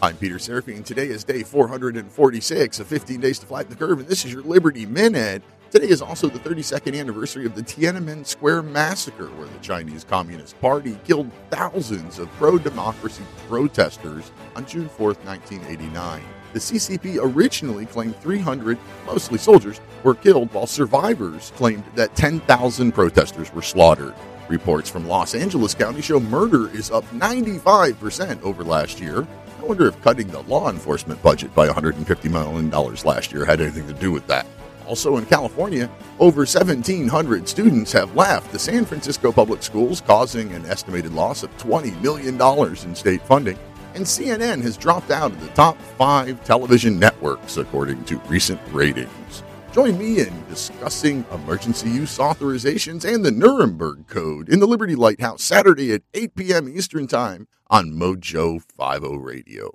I'm Peter Serafine. Today is day 446 of 15 Days to Flatten the Curve, and this is your Liberty Minute. Today is also the 32nd anniversary of the Tiananmen Square massacre, where the Chinese Communist Party killed thousands of pro democracy protesters on June 4, 1989. The CCP originally claimed 300, mostly soldiers, were killed, while survivors claimed that 10,000 protesters were slaughtered. Reports from Los Angeles County show murder is up 95% over last year. Wonder if cutting the law enforcement budget by $150 million last year had anything to do with that. Also in California, over 1,700 students have left the San Francisco public schools, causing an estimated loss of $20 million in state funding. And CNN has dropped out of the top five television networks, according to recent ratings. Join me in discussing emergency use authorizations and the Nuremberg Code in the Liberty Lighthouse Saturday at 8 p.m. Eastern Time on Mojo 50 Radio.